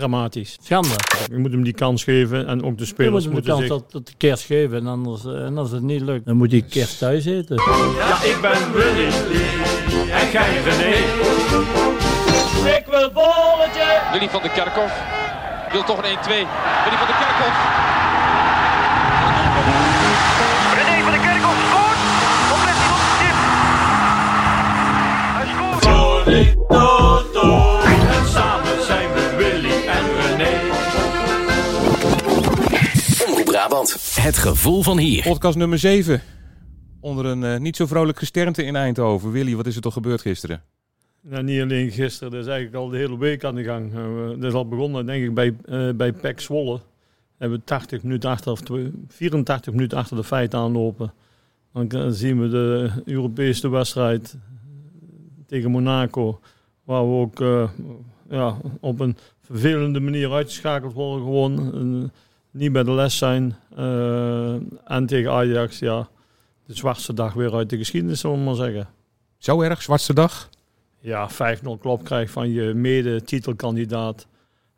dramatisch. Schande. Je moet hem die kans geven en ook de Je moet spelers hem de moeten kans zich... dat, dat de kerst geven. En, anders, eh, en als het niet lukt, dan moet hij kerst thuis eten. Ja, ik ben Willy en gij René. Ik wil bolletje. Willy van der Kerkhof wil toch een 1-2. Willy van der Kerkhof. Brabant. Het gevoel van hier. Podcast nummer 7. Onder een eh, niet zo vrolijk gesternte in Eindhoven. Willy, wat is er toch gebeurd gisteren? Nou, niet alleen gisteren, dat is eigenlijk al de hele week aan de gang. Uh, dat is al begonnen, denk ik, bij, uh, bij PEC Zwolle. We hebben 80 minuten achter, of 84 minuten achter de feiten aanlopen. Dan zien we de Europese wedstrijd tegen Monaco. Waar we ook uh, ja, op een vervelende manier uitgeschakeld worden. Gewoon niet bij de les zijn. en tegen Ajax, ja, de zwartste dag weer uit de geschiedenis, zullen we maar zeggen. Zo erg, zwartste dag? ja, 5-0 klop krijgt van je mede-titelkandidaat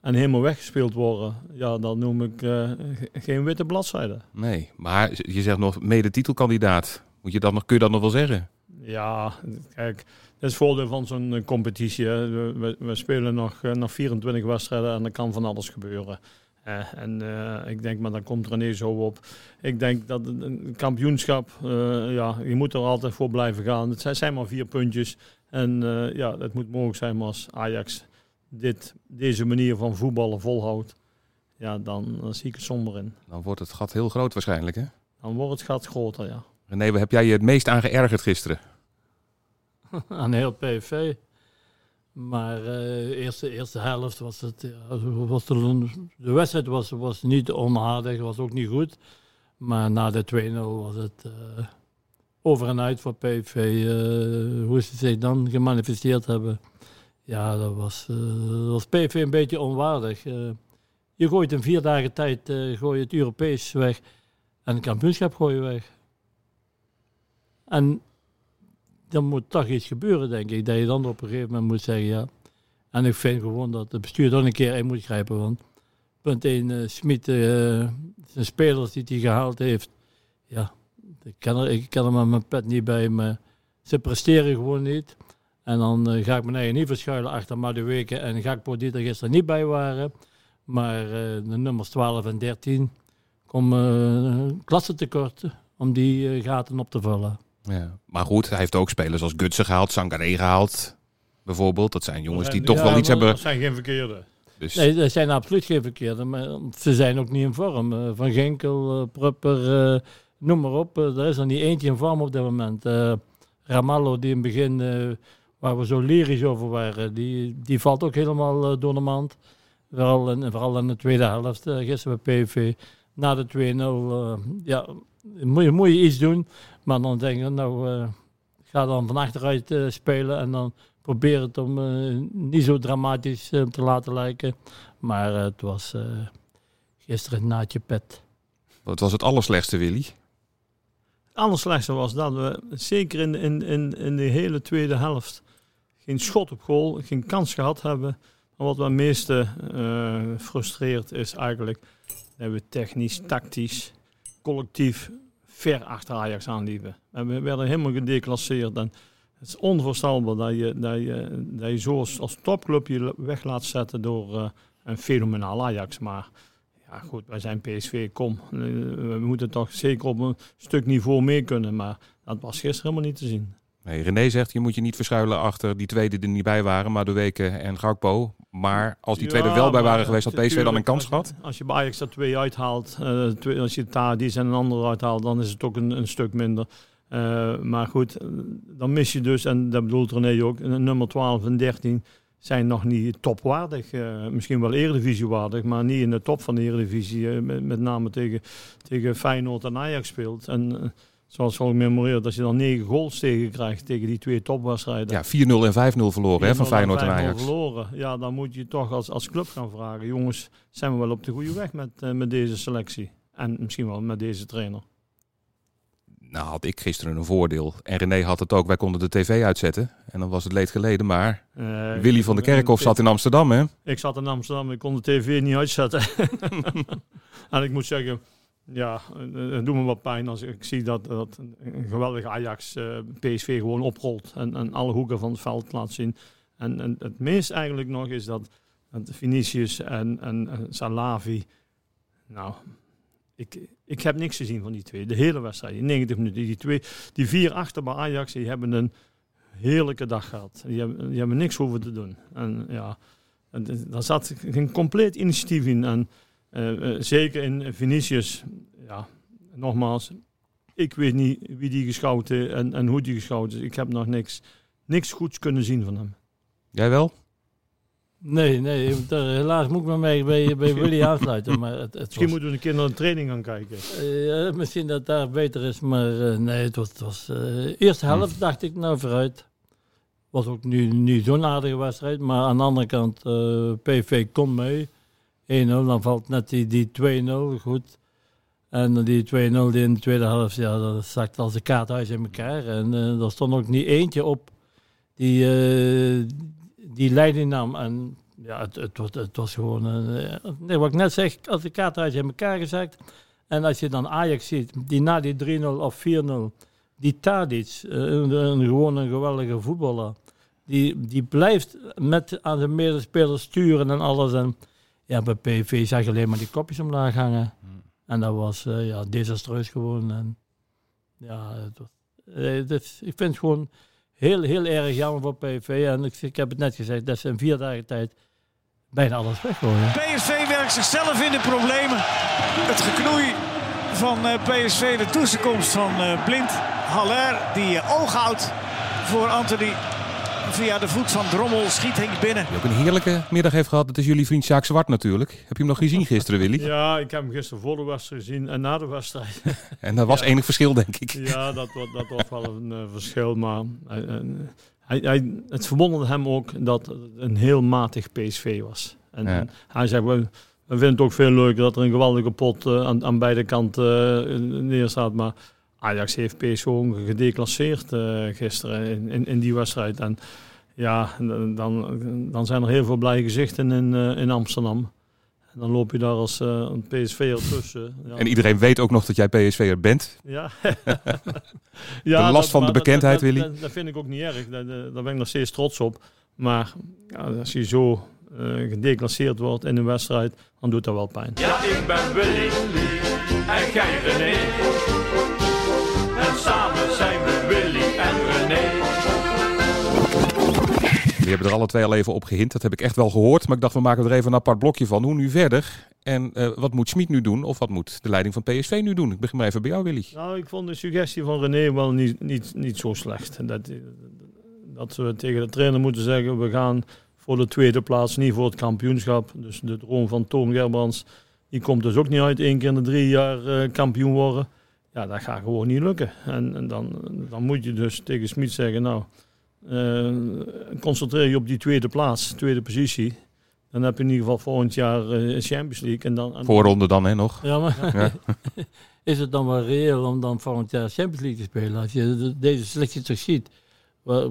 en helemaal weggespeeld worden, ja, dan noem ik uh, geen witte bladzijde. Nee, maar je zegt nog mede-titelkandidaat. Moet je dat nog, kun je dat nog wel zeggen? Ja, kijk, dat is het voordeel van zo'n competitie. Hè. We, we, spelen nog, nog 24 wedstrijden en er kan van alles gebeuren. Uh, en uh, ik denk, maar dan komt René zo op. Ik denk dat een kampioenschap, uh, ja, je moet er altijd voor blijven gaan. Het zijn, zijn maar vier puntjes. En ja, het moet mogelijk zijn als Ajax dit, deze manier van voetballen volhoudt. Ja, dan, dan zie ik het somber in. Dan wordt het gat heel groot waarschijnlijk, hè? Dan wordt het gat groter, ja. René, waar heb jij je het meest aan geërgerd gisteren? aan heel PV. Maar de eerste, eerste helft was het. Was de, wedstrijd was, was niet onaardig, was ook niet goed. Maar na de 2-0 was het uh, over en uit voor PV. Uh, hoe ze zich dan gemanifesteerd hebben. Ja, dat was, dat was PV een beetje onwaardig. je gooit in vier dagen tijd gooi het Europees weg en het kampioenschap gooi je weg. En dan moet toch iets gebeuren, denk ik. Dat je dan op een gegeven moment moet zeggen, ja. En ik vind gewoon dat het bestuur dan een keer in moet grijpen. Want punt 1, uh, Smit, uh, zijn spelers die hij gehaald heeft, ja, ik kan, er, ik met mijn pet niet bij, maar ze presteren gewoon niet. En dan uh, ga ik mijn eigen niet verschuilen achter Maduweke en Gakpo die er gisteren niet bij waren. Maar de nummers 12 en 13 komen klasse tekort om die gaten op te vullen. Ja. Maar goed, hij heeft ook spelers als Gutsen gehaald, Sangaré gehaald, bijvoorbeeld. Dat zijn jongens die ja, toch wel iets hebben. Dat zijn geen verkeerde. Dus... Nee, dat zijn absoluut geen verkeerde. Maar ze zijn ook niet in vorm. Uh, van Genkel, uh, Prupper, uh, noem maar op. er is er niet eentje in vorm op dit moment. Ramallo, die in het begin, waar we zo lyrisch over waren, die, die valt ook helemaal door de mand. Vooral in, vooral in de tweede helft, gisteren bij PV. Na de 2-0, ja, moet je, moet je iets doen. Maar dan denk ik, nou, uh, ga dan van achteruit uh, spelen en dan probeer het om uh, niet zo dramatisch te laten lijken. Maar het was gisteren een naadje pet. Wat was het allerslechtste, Willy? Het allerslechtste was dat we zeker in, in, in, in de hele tweede helft geen schot op goal, geen kans gehad hebben. Maar wat me het meeste frustreert is eigenlijk dat we technisch, tactisch, collectief ver achter Ajax aanliepen. En we werden helemaal gedeclasseerd. En het is onvoorstelbaar dat je, dat je, dat je zo als, topclub je weg laat zetten door uh, een fenomenaal Ajax. Maar ja, goed, wij zijn PSV, kom. Uh, we moeten toch zeker op een stuk niveau mee kunnen. Maar dat was gisteren helemaal niet te zien. Nee, René zegt, je moet je niet verschuilen achter die twee die er niet bij waren, maar de Weken en Gakpo. Maar als die twee ja, er wel bij waren geweest, had PSV dan een kans gehad? Als je bij Ajax er twee uithaalt, uh, twee, als je Tadis en een ander uithaalt, dan is het ook een, een stuk minder. Uh, maar goed, dan mis je dus, en dat bedoelt René ook, nummer 12 en 13 zijn nog niet topwaardig. Uh, misschien wel eredivisiewaardig, maar niet in de top van de eredivisie. met, met name tegen, tegen Feyenoord en Ajax speelt. En zoals ik memoreer, dat je dan negen goals tegen krijgt tegen die twee topwedstrijden. Ja, 4-0 en 5-0 verloren hè, van Feyenoord en, Ajax. verloren. Ja, dan moet je toch als, als club gaan vragen. Jongens, zijn we wel op de goede weg met, uh, met deze selectie? En misschien wel met deze trainer. Nou had ik gisteren een voordeel. En René had het ook. Wij konden de tv uitzetten. En dan was het leed geleden. Maar Eh, Willy van der Kerkhof zat in Amsterdam, hè? Ik zat in Amsterdam, ik kon de tv niet uitzetten. en ik moet zeggen, ja, eh, het doet me wat pijn als ik zie dat, dat een geweldige Ajax eh, PSV gewoon oprolt en, en alle hoeken van het veld laat zien. En, en het meest eigenlijk nog is dat, dat Vinicius en, en, Salavi, nou, ik, ik heb niks gezien van die twee. De hele wedstrijd, die 90 minuten. Die, twee, die vier achter bij Ajax, die hebben een heerlijke dag gehad. Die hebben, hebben niks hoeven te doen. En ja, daar zat een compleet initiatief in. En eh, eh, zeker in Vinicius, ja, nogmaals, ik weet niet wie die geschoten en, en hoe die geschoten is. Ik heb nog niks, niks goeds kunnen zien van hem. Jij wel? Nee, nee, helaas moet ik me mee bij, bij Willy aansluiten. Maar het, het Misschien was, moeten we een keer naar een training gaan kijken. eh, misschien dat daar beter is, maar eh, nee, het was... Het was eh, eerste helft dacht ik nou vooruit. Was ook nu niet zo'n aardige wedstrijd, maar aan de andere kant, eh PV kon mee. 1-0, dan valt net die, die 2-0, goed. En die 2-0 die in de tweede helft, ja, dat zakt als een kaarthuis in elkaar. En eh er stond ook niet eentje op die, eh, die leiding nam. En ja, het, het, was, het was gewoon... eh, nee, wat ik net zeg, als de kaarthuis in elkaar gezakt. En als je dan Ajax ziet, die na die 3-0 of 4-0, die Tadic, een, een, gewoon een geweldige voetballer. Die, die blijft met aan zijn medespelers sturen en alles. En ja, bij PV zag je alleen maar die kopjes omlaag hangen. En dat was eh, ja, desastreus gewoon. En, ja, het was, eh, het is- ik vind het gewoon heel, heel erg jammer voor PV. En ik, ik heb het net gezegd, dat ze in vier dagen tijd bijna alles weggooien. PSV werkt zichzelf in de problemen. Het geknoei van eh, PSV, de tussenkomst van eh, Blind. Haller die oog houdt voor Anthony. Via de voet van Drommel schiet Henk binnen. Die ook een heerlijke middag heeft gehad. Dat is jullie vriend Sjaak Zwart natuurlijk. Heb je hem nog gezien gisteren, Willy? Ja, ik heb hem gisteren voor de wedstrijd gezien en na de wedstrijd. En dat was enig verschil, denk ik. Ja, dat, dat was wel een eh, verschil. Maar hij, eh, hij, hij, het verwonderde hem ook dat het een heel matig PSV was. En, Ja. en hij zegt, we, we vinden het ook veel leuker dat er een geweldige pot eh, aan, aan beide kanten eh, neer staat. Maar Ajax heeft PSV gewoon gedeclasseerd eh, gisteren in, in, in die wedstrijd. En ja, dan, dan zijn er heel veel blije gezichten in, eh, in Amsterdam. En dan loop je daar als eh, een PSV'er tussen. Ja. En iedereen weet ook nog dat jij PSV'er bent. Ja. De last van de bekendheid, dat, Willy. Dat, dat vind ik ook niet erg. Daar, ben ik nog steeds trots op. Maar ja, als je zo eh gedeclasseerd wordt in een wedstrijd, dan doet dat wel pijn. Ja, ik ben Willy en jij René. Hebben er alle twee al even op gehint. Dat heb ik echt wel gehoord. Maar ik dacht, we maken er even een apart blokje van. Hoe nu verder? En eh, wat moet Schmid nu doen? Of wat moet de leiding van PSV nu doen? Ik begin maar even bij jou, Willy. Nou, ik vond de suggestie van René wel niet, niet, niet zo slecht. Dat, dat we tegen de trainer moeten zeggen, we gaan voor de tweede plaats, niet voor het kampioenschap. Dus de droom van Toon Gerbrands, die komt dus ook niet uit één keer in de drie jaar eh, kampioen worden. Ja, dat gaat gewoon niet lukken. En, en dan, dan moet je dus tegen Smit zeggen, nou, concentreer je op die tweede plaats, tweede positie. Dan heb je in ieder geval volgend jaar eh, Champions League. En dan, en Voorronde dan, hè, nog? Ja, maar Ja. is het dan wel reëel om dan volgend jaar Champions League te spelen? Als je de- deze selectie toch ziet, waar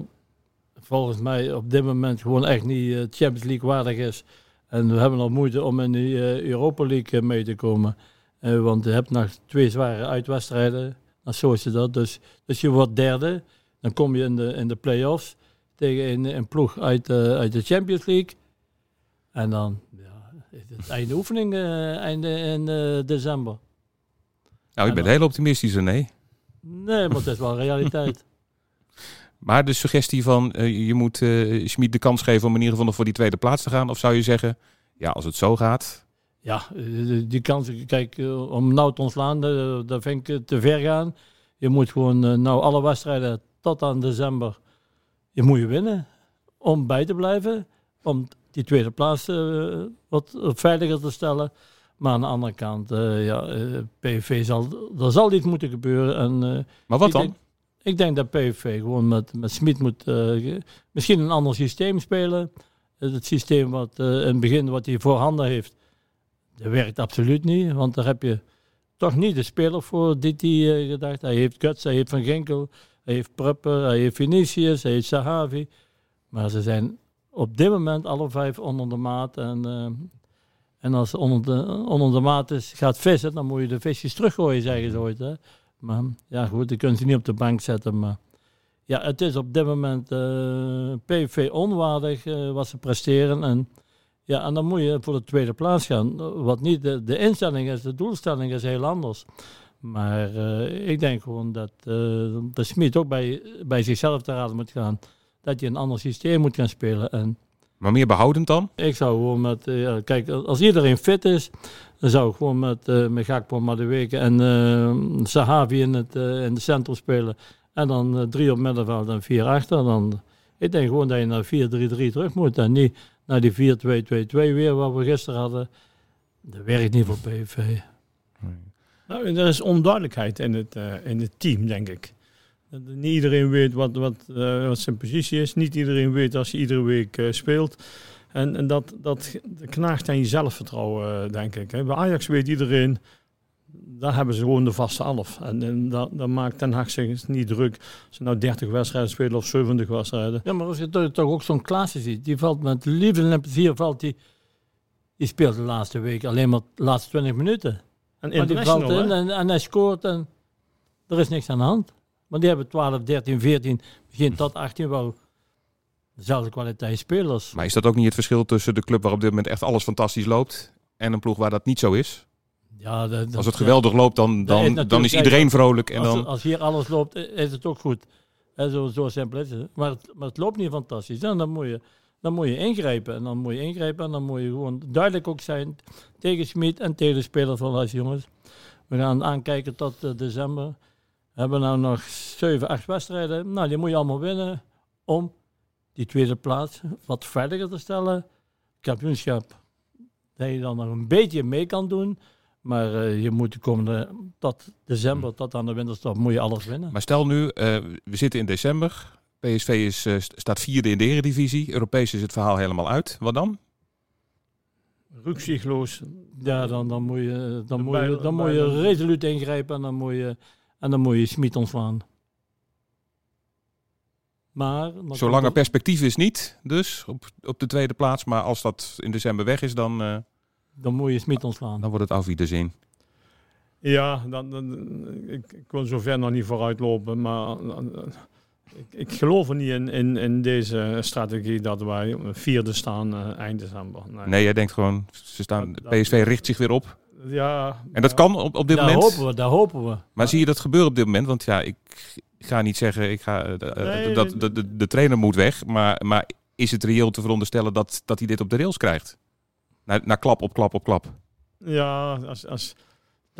volgens mij op dit moment gewoon echt niet eh, Champions League waardig is. En we hebben nog moeite om in de eh, Europa League eh, mee te komen. Eh, want je hebt nog twee zware uitwedstrijden. Nou, zo is het dat. Dus, dus je wordt derde. Dan kom je in de, in de play-offs tegen een, een ploeg uit, eh, uit de Champions League. En dan ja, is het einde oefening eh, einde in eh, december. Nou, je bent heel optimistisch, René. Nee, maar het is wel realiteit. Maar de suggestie van eh, je moet eh Schmid de kans geven om in ieder geval nog voor die tweede plaats te gaan. Of zou je zeggen, ja, als het zo gaat. Ja, die kans, kijk, om nou te ontslaan, daar vind ik te ver gaan. Je moet gewoon nou alle wedstrijden tot aan december, je moet je winnen. Om bij te blijven, om die tweede plaats eh, wat veiliger te stellen. Maar aan de andere kant, eh, ja, eh, PSV zal, er zal iets moeten gebeuren. En, Maar wat dan? Denk, ik denk dat PSV gewoon met, met Smit moet misschien een ander systeem spelen. Het systeem wat in het begin wat hij voorhanden heeft, dat werkt absoluut niet. Want daar heb je toch niet de speler voor dit hij eh, gedacht. Hij heeft Guts, hij heeft Van Ginkel, hij heeft Prupper, hij heeft Vinicius, hij heeft Sahavi. Maar ze zijn op dit moment alle vijf onder de maat. En, eh, en als onder de, onder de maat is, gaat vissen, dan moet je de visjes teruggooien, zeggen ze ooit. Hè? Maar ja, goed, die kunnen ze niet op de bank zetten. Maar ja, het is op dit moment eh PV onwaardig eh, wat ze presteren. En, ja, en dan moet je voor de tweede plaats gaan. Wat niet de, de instelling is, de doelstelling is heel anders. Maar eh, ik denk gewoon dat eh, de Smit ook bij, bij zichzelf te raden moet gaan. Dat je een ander systeem moet gaan spelen. En Maar meer behoudend dan? ik zou gewoon met, eh, kijk, als iedereen fit is, dan zou ik gewoon met, eh met Gakpo, Madueke en Sahavi in het, in het centrum spelen. En dan drie op middenveld en vier achter. Dan, ik denk gewoon dat je naar 4-3-3 terug moet en niet naar die 4-2-2-2 weer wat we gisteren hadden. Dat werkt niet voor PSV. Nou, er is onduidelijkheid in het, eh, in het team, denk ik. Dat Niet iedereen weet wat, wat, eh, wat zijn positie is. Niet iedereen weet als je iedere week eh, speelt. En, en dat, dat knaagt aan je zelfvertrouwen, denk ik. Bij Ajax weet iedereen, daar hebben ze gewoon de vaste elf. En, en daar maakt Ten Hag zich niet druk. Als ze nou 30 wedstrijden spelen of 70 wedstrijden. Ja, maar als je toch, ook zo'n Klaassen ziet, die valt met liefde en plezier, valt die, die speelt de laatste week alleen maar de laatste 20 minuten. En Maar die valt in en, en hij scoort en er is niks aan de hand. Maar die hebben 12, 13, 14, begin tot 18 wel dezelfde kwaliteit spelers. Maar is dat ook niet het verschil tussen de club waar op dit moment echt alles fantastisch loopt en een ploeg waar dat niet zo is? Ja, Als het geweldig loopt, dan, Dat is dan, dan is iedereen vrolijk. En als, dan, als hier alles loopt, is het ook goed. Zo, zo simpel is het. Maar het, maar het loopt niet fantastisch. Dan, dan, moet je, dan moet je ingrijpen. En dan moet je ingrijpen en dan moet je gewoon duidelijk ook zijn tegen Smit en tegen de spelers van als jongens. We gaan aankijken tot eh, december. We hebben nou nog 7, 8 wedstrijden. Nou, die moet je allemaal winnen om die tweede plaats wat veiliger te stellen. Kampioenschap, dat je dan nog een beetje mee kan doen. Maar eh, je moet de komende, tot december, tot aan de winterstop, moet je alles winnen. maar stel nu, eh, we zitten in december. PSV is, eh, st- staat vierde in de eredivisie. Europees is het verhaal helemaal uit. Wat dan? Rukzichtloos. Ja, dan, dan moet je, dan moet je, dan moet je resoluut ingrijpen en dan moet je, en dan moet je Smit ontslaan. Maar, dan Zolang er perspectief is niet, dus op, op de tweede plaats. Maar als dat in december weg is, dan, eh, dan moet je Smit ontslaan. dan wordt het Wiedersehen. Ja, dan, dan, ik, ik wil zover nog niet vooruit lopen, maar eh, ik, ik geloof er niet in, in, in deze strategie dat wij vierde staan eh, eind december. Nee. Nee, jij denkt gewoon, ze staan, Dat- PSV richt zich weer op. Ja, En dat ja. kan op, op dit daar moment. hopen we, daar hopen we. Maar zie je dat gebeuren op dit moment? Want ja, ik ga niet zeggen, ik ga, eh, eh, Nee, dat de, de, de trainer moet weg. Maar, maar is het reëel te veronderstellen dat, dat hij dit op de rails krijgt? Na, na klap op klap op klap. Ja, als, als,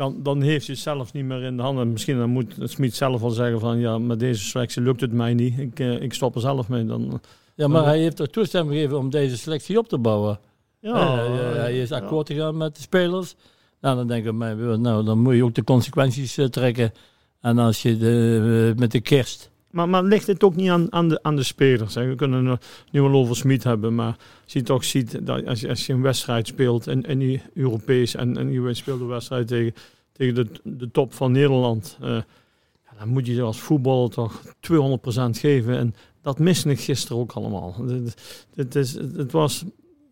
dan, dan heeft hij het zelf niet meer in de handen. Misschien dan moet Smit zelf wel zeggen van ja, met deze selectie lukt het mij niet. Ik, eh, ik stop er zelf mee. Dan, Ja, maar hij heeft er toestemming gegeven om deze selectie op te bouwen. ja, Eh, eh, hij is akkoord gegaan met de spelers. Nou, dan denk ik, nou, dan moet je ook de consequenties trekken. En als je de, met de kerst. Maar, maar ligt het ook niet aan, aan, de, aan de spelers? Hè? We kunnen wel over Smit hebben, maar als je toch ziet dat als je, als je een wedstrijd speelt en, en die Europees en, en je speelt een wedstrijd tegen, tegen de, de top van Nederland, eh, dan moet je als voetballer toch 200% geven. En dat miste ik gisteren ook allemaal. Het, het, is, het was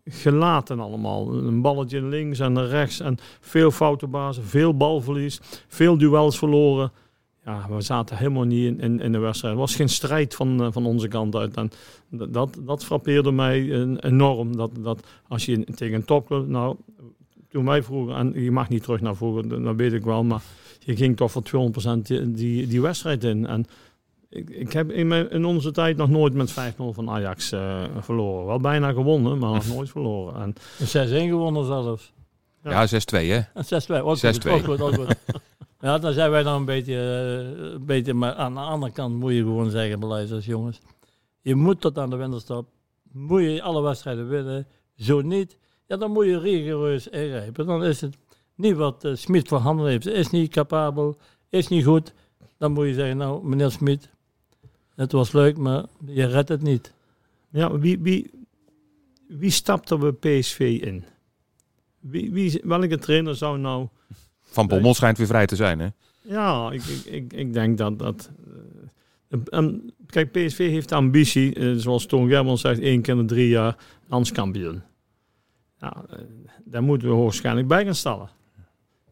gelaten allemaal. Een balletje links en rechts en veel foute bazen, veel balverlies, veel duels verloren. Ja, we zaten helemaal niet in, in, in de wedstrijd. Het was geen strijd van, eh, van onze kant uit. En dat- dat, frappeerde mij enorm. Dat, dat als je tegen een topclub... Nou, toen wij vroeger... En je mag niet terug naar vroeger, dat weet ik wel. Maar je ging toch voor 200% die, die, die wedstrijd in. En ik, ik heb in, mijn, in onze tijd nog nooit met 5-0 van Ajax eh, verloren. Wel bijna gewonnen, maar nog nooit verloren. En, 6-1 gewonnen zelfs. Ja, 6-2 hè? En 6-2, ook 6-2. goed, ook goed, ook goed. Ja, dan zijn wij dan een beetje, eh, een beetje, maar aan de andere kant moet je gewoon zeggen, beleiders jongens. Je moet tot aan de winterstop, moet je alle wedstrijden winnen. Zo niet, ja, dan moet je rigoureus ingrijpen. Dan is het niet wat eh, Smit voor handen heeft, is niet capabel, is niet goed. Dan moet je zeggen, nou meneer Smit, het was leuk, maar je redt het niet. ja, wie, wie, wie stapt er bij PSV in? Wie, wie, welke trainer zou nou Van Bommel schijnt weer vrij te zijn, hè? Ja, ik, ik, ik, ik denk dat... dat eh, en, kijk, PSV heeft de ambitie, eh, zoals Toon Germans zegt, één keer in de drie jaar landskampioen. Ja, eh, daar moeten we waarschijnlijk bij gaan stellen.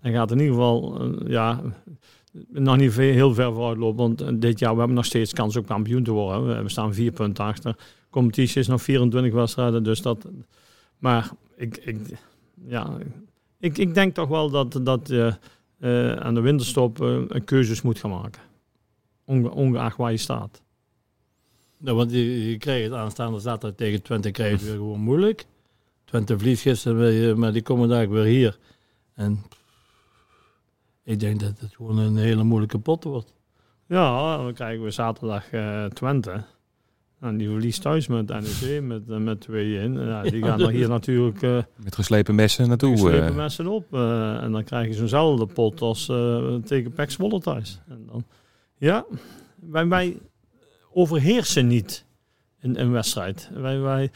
En gaat in ieder geval, ja, nog niet veel- heel ver vooruit lopen. Want dit jaar we hebben nog steeds kans om kampioen te worden. We- We staan vier punten achter. Competitie is nog 24 wedstrijden, dus dat... Maar ik, ik, ja, ik, ik denk toch wel dat, dat je eh, aan de winterstop eh, een keuzes moet gaan maken. Onge- ongeacht waar je staat. Ja, want je, je krijgt het aanstaande zaterdag tegen Twente krijg je het weer gewoon moeilijk. Twente verliest gisteren, maar die komen daar weer hier. En ik denk dat het gewoon een hele moeilijke pot wordt. Ja, dan krijgen we zaterdag eh, Twente. En die verliest thuis met NEC met, eh, met 2-1. Ja, die gaan er hier natuurlijk eh Met geslepen messen naartoe. geslepen eh. mensen op. eh, en dan krijg je zo'nzelfde pot als eh, tegen Pek Zwolle thuis. En dan, ja, wij, wij overheersen niet in een wedstrijd. Wij, wij,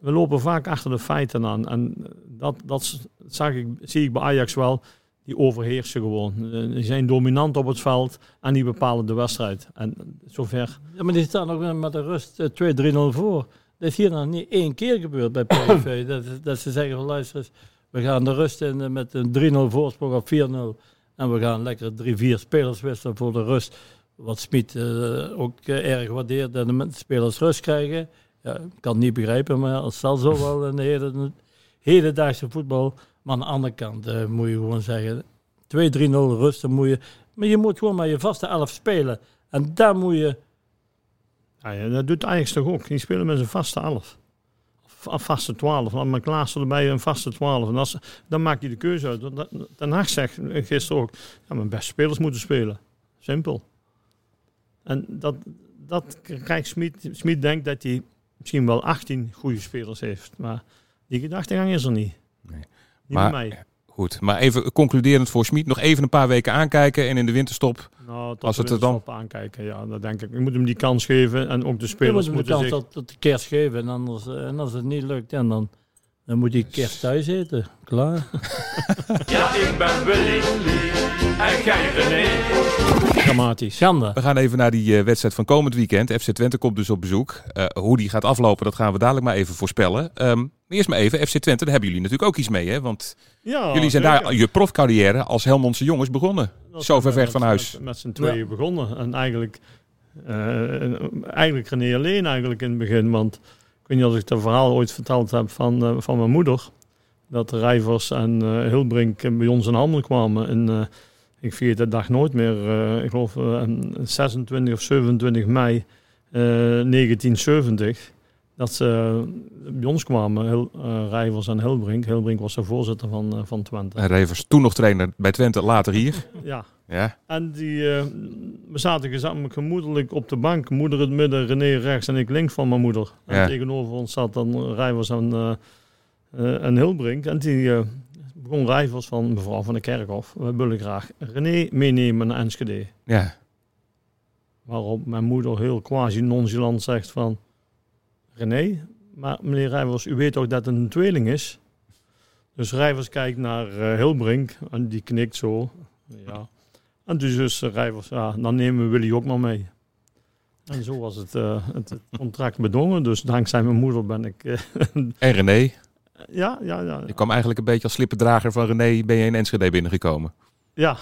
we lopen vaak achter de feiten aan. En dat, dat zag ik, zie ik bij Ajax wel. Die overheersen gewoon. Eh, Die zijn dominant op het veld en die bepalen de wedstrijd. En zover. Ja, maar die staan ook met de rust eh, 2-3-0 voor. Dat is hier nog niet één keer gebeurd bij PSV. dat, dat ze zeggen van luister eens, we gaan de rust in eh, met een 3-0 voorsprong of 4-0. En we gaan lekker 3-4 spelers wisselen voor de rust. Wat Smit eh, ook eh, erg waardeert, dat de spelers rust krijgen. Ja, ik kan het niet begrijpen, maar het zal zo wel in de hele, hedendaagse voetbal. Maar aan de andere kant eh, moet je gewoon zeggen, 2-3-0 rust, dan moet je... Maar je moet gewoon met je vaste elf spelen. En daar moet je... Ja, ja, dat doet Ajax toch ook. Die spelen met zijn vaste elf. Of een vaste twaalf. Laat maar Klaassen erbij een vaste twaalf. En als, dan maak je de keuze uit. Den Haag zegt gisteren ook, ja, mijn beste spelers moeten spelen. Simpel. En dat, dat krijgt Smit. Smit denkt dat hij misschien wel 18 goede spelers heeft. Maar die gedachtegang is er niet. Nee. Niet Maar- bij mij. Goed, maar even concluderend voor Schmid. Nog even een paar weken aankijken en in de winterstop. Nou, tot Als we het er dan- op aankijken. Ja, dat denk ik. Je moet hem die kans geven. En ook de Je moet spelers hem de moeten kans zich... tot, tot de kerst geven. En, anders, eh, en als het niet lukt, ja, dan, dan moet hij kerst thuis eten. Klaar. Ja, ik ben Willy en jij René. Dramatisch. Schande. We gaan even naar die eh, wedstrijd van komend weekend. FC Twente komt dus op bezoek. Eh, hoe die gaat aflopen, dat gaan we dadelijk maar even voorspellen. Ehm, maar eerst maar even, FC Twente, daar hebben jullie natuurlijk ook iets mee. Hè? Want Ja, jullie zijn zeker. daar je profcarrière als Helmondse jongens begonnen. Dat Zo ver met- weg van huis. Met, met z'n tweeën begonnen. En eigenlijk, eh, eigenlijk René alleen eigenlijk in het begin. Want ik weet niet of ik het verhaal ooit verteld heb van, eh, van mijn moeder. Dat Rijvers en eh Hilbrink bij ons in handen kwamen. En eh, ik vergeet de dag nooit meer. eh, ik geloof eh, 26 of 27 mei eh, 1970. Dat ze bij ons kwamen, eh, Rijvers en Hilbrink. Hilbrink was de voorzitter van, eh, van Twente. En Revers, toen nog trainer bij Twente, later hier. Ja, Ja, en die, eh, we zaten gezamenlijk gemoedelijk op de bank. Moeder in het midden, René rechts en ik links van mijn moeder. En Ja. tegenover ons zat dan Rijvers en, eh eh, en Hilbrink. En die begon Rijvers van mevrouw van de Kerkhof. We willen graag René meenemen naar Enschede. ja. Waarop mijn moeder heel quasi-nonchalant zegt van... René, maar meneer Rijvers, u weet toch dat het een tweeling is? Dus Rijvers kijkt naar Hilbrink en die knikt zo. Ja. En dus is eh, Rijvers, ja, dan nemen we Willy ook maar mee. En zo was het, eh, het, contract bedongen. Dus dankzij mijn moeder ben ik... eh, En René, ja, ja, ja. je kwam eigenlijk een beetje als slippendrager van René, ben je in Enschede binnengekomen. Ja,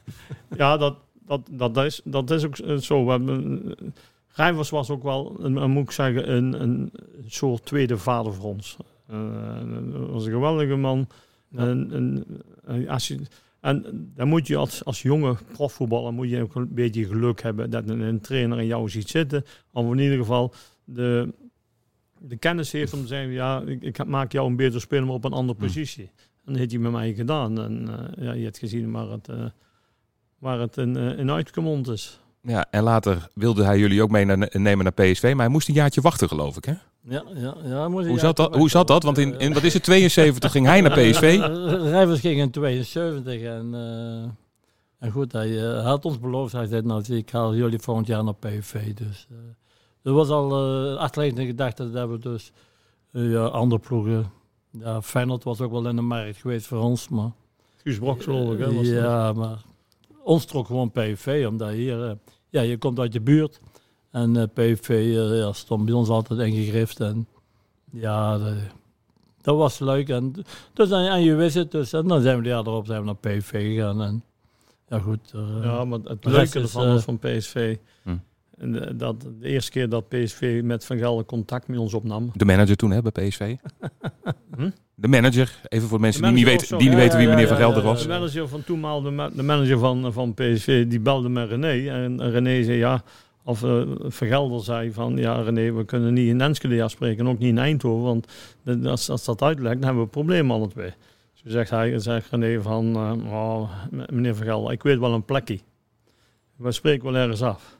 ja dat, dat, dat, is, dat is ook zo. We hebben, Rijvers was ook wel, een, een, moet ik zeggen, een, een soort tweede vader voor ons. Eh, dat was een geweldige man. Ja. En, en, en als je, en dan moet je als, als jonge profvoetballer moet je ook een beetje geluk hebben dat een, een trainer in jou ziet zitten. Of in ieder geval de, de kennis heeft om te zeggen, ja, ik, ik maak jou een beter speler maar op een andere Hmm. positie. En dat heeft hij met mij gedaan. En eh, ja, je hebt gezien waar het, waar het in, eh, in uitgemond is. Ja, en later wilde hij jullie ook meenemen naar PSV, maar hij moest een jaartje wachten, geloof ik. Hè? Ja, ja, ja, moet Hoe, zat dat, toch hoe zat dat? Want in, in wat is het, 72 ging hij naar PSV. Rijvers ging in 72 en, eh, en goed, hij eh, had ons beloofd. Hij zei, nou, ik haal jullie volgend jaar naar PSV. Dus eh er was al eh achterliggende gedachte dat we dus ja, andere ploegen... Ja, Feyenoord was ook wel in de markt geweest voor ons, maar... Guus. Hè. Ja, maar ons trok gewoon PSV, omdat hier, ja, je komt uit de buurt. En eh PSV eh, ja, stond bij ons altijd ingegrift. En ja, de- dat was leuk. En, dus, en, en je wist het, dus en dan zijn we de jaar erop zijn we naar PSV gegaan. En, ja, goed. eh, Ja, maar het leuke is, ervan eh, was van PSV. Hm. Dat de eerste keer dat PSV met Van Gelder contact met ons opnam. De manager toen hè, bij PSV. Hm? De manager, even voor mensen De die niet weten, die niet Ja, weten wie ja, meneer ja, Van Gelder ja, was. De manager van toenmaal, de, ma- de manager van, van PSV, die belde met René. En René zei ja, of eh Van Gelder zei van ja René, we kunnen niet in Enschede afspreken en ook niet in Eindhoven. Want als, als dat uitlegt, dan hebben we problemen alle twee. Dus zegt hij, zegt René van, eh, oh, meneer Van Gelder, ik weet wel een plekje. We spreken wel ergens af.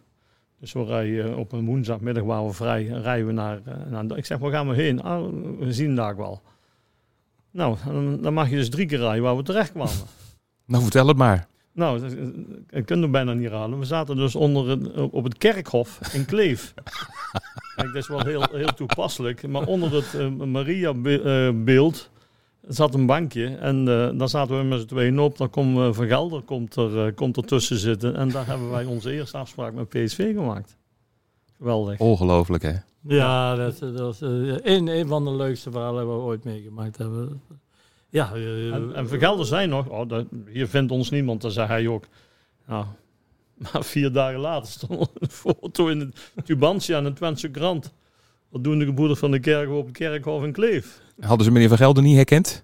Dus we rijden op een woensdagmiddag waren we vrij, en rijden we naar, eh, naar... Ik zeg, waar gaan we heen? Ah, we zien daar wel. Nou, dan mag je dus drie keer rijden waar we terecht kwamen. Nou, vertel het maar. Nou, dat- ik kan het bijna niet raden. We zaten dus onder het, op het kerkhof in Kleef. Kijk, dat is wel heel, heel toepasselijk. Maar onder het eh, Maria-beeld zat een bankje. En eh daar zaten we met z'n tweeën op. Dan komt eh, Van Gelder komt er, eh, komt er tussen zitten. En daar hebben wij onze eerste afspraak met PSV gemaakt. Geweldig. Ongelooflijk hè. Ja, dat, is- dat is eh, een, een van de leukste verhalen waar we ooit meegemaakt hebben. Ja, eh, En, en Van Gelder zei nog, oh, dat, hier vindt ons niemand. Dan zei hij ook. Nou, maar vier dagen later stond een foto in het Tubantia en een Twentse krant. Wat doen de gebroeders van de kerk op het kerkhof in Kleef? Hadden ze meneer Van Gelder niet herkend?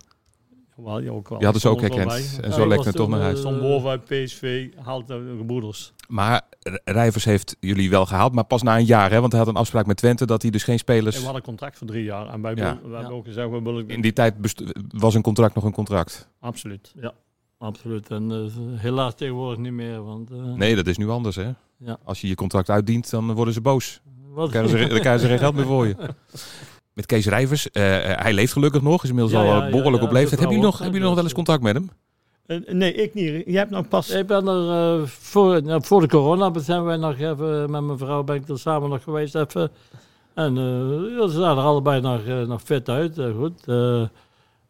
Wel, ja, ook wel. Die hadden ze ook er herkend. bij. En Ja, zo was het toch naar huis. Stond bovenuit PSV, haalt de gebroeders. Maar Rijvers heeft jullie wel gehaald, maar pas na een jaar. Hè? Want hij had een afspraak met Twente dat hij dus geen En spelers... we hadden een contract voor drie jaar. En wij Ja. we hebben Ja. ook gezegd, we willen... In die tijd best- was een contract nog een contract. Absoluut. absoluut. En eh, helaas tegenwoordig niet meer. Want, eh, Nee, dat is nu anders hè. Ja. Als je je contract uitdient, dan worden ze boos. wat- Dan krijgen ze, dan krijgen ze geen geld meer voor je. Met Kees Rijvers, eh, eh, hij leeft gelukkig nog, is inmiddels Ja, al ja, eh, ja, behoorlijk ja, op leeftijd. Hebben jullie nog, hebben jullie nog wel eens contact met hem? Eh, nee, ik niet. Jij hebt nou pas... Ik ben er eh, voor, nou, voor de corona zijn wij nog even met mijn vrouw ben ik er samen nog geweest even. En eh, ja, ze zagen er allebei nog, eh, nog fit uit. goed. Eh,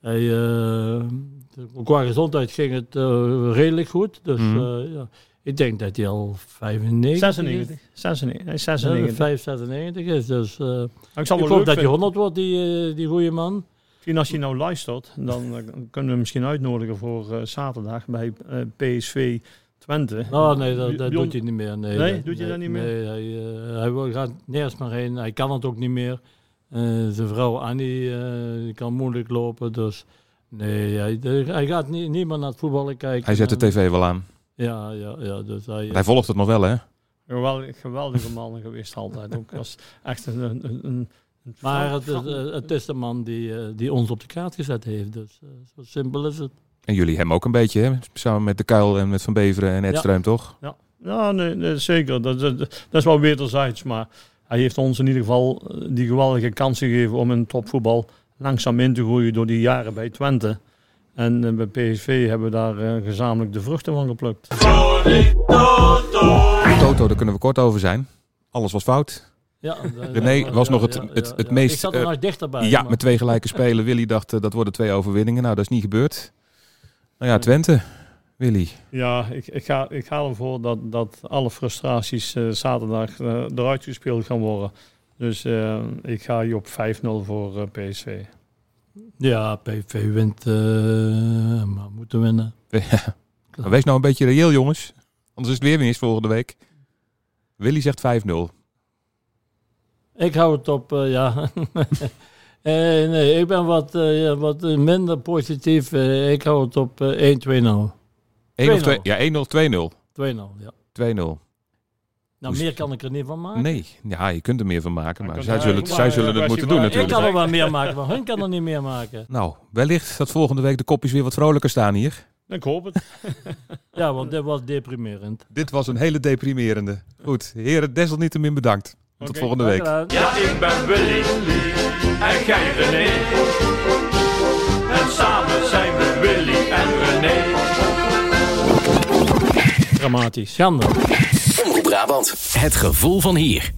hij, eh, qua gezondheid ging het eh, redelijk goed. Dus Mhm. eh, ja, ik denk dat hij al 95 96. 96. Hij is is. 96. 5, 96 is. Dus eh, ik zal ik wel hoop leuk dat hij vinden. 100 wordt, die, eh, die goede man. Misschien als je nou luistert, dan eh, kunnen we hem misschien uitnodigen voor eh, zaterdag bij eh, PSV Twente. Oh nee, dat, dat doet hij niet meer. Nee, Nee, dat- doet hij dat niet meer? Nee, hij, hij wil, gaat nergens meer heen. Hij kan het ook niet meer. Eh, zijn vrouw Annie eh, die kan moeilijk lopen. Dus nee, hij, hij gaat niet, niet meer naar het voetballen kijken. Hij zet de tv wel aan. Ja, ja, ja. Dus hij, Hij volgt het nog wel hè? Geweldig, geweldige man geweest altijd. Ook als echt een... een, een, een maar het eh, het is de man die, eh, die ons op de kaart gezet heeft. Dus eh, zo simpel is het. En jullie hem ook een beetje hè? Samen met De Kuil en met Van Beveren en Edström toch? Ja, ja nee, nee, zeker. Dat, dat, dat is wel wederzijds. Maar hij heeft ons in ieder geval die geweldige kans gegeven om in topvoetbal langzaam in te groeien door die jaren bij Twente. En eh, bij PSV hebben we daar eh, gezamenlijk de vruchten van geplukt. Toto, daar kunnen we kort over zijn. Alles was fout. Ja, René was nog het- het- het meest, Ik zat er eh, nog dichterbij. ja, maar- met twee gelijke spelen. Willy dacht eh, dat worden twee overwinningen. Nou, dat is niet gebeurd. Nou ja, Twente. Willy. Ja, ik, ik, ga, ik ga ervoor dat, dat alle frustraties eh, zaterdag eh, eruit gespeeld gaan worden. Dus eh, ik ga hier op 5-0 voor eh, PSV. Ja, PV wint. eh, maar moeten winnen. Ja. Maar wees nou een beetje reëel, jongens. Anders is het weer winst volgende week. Willy zegt 5-0. Ik hou het op, eh, ja. Eh, nee, ik ben wat, ja, wat minder positief. Ik hou het op eh 1-2-0. 1 of 2? 2-0. Ja, 1-0, 2-0. 2-0, ja. 2-0. Nou, is- meer kan ik er niet van maken. Nee, ja, je kunt er meer van maken. Maar zij zullen, het, zij maar, zullen het moeten doen van- ik natuurlijk. kan er wel meer maken, maar hun kan er niet meer maken. Nou, wellicht dat volgende week de kopjes weer wat vrolijker staan hier. Ik hoop het. Ja, want dit was deprimerend. Dit was een hele deprimerende. Goed, heren, desalniettemin bedankt. Tot volgende week. Ja, ik ben Willy en jij René. En samen zijn we Willy en René. Dramatisch. Schande. Het gevoel van hier.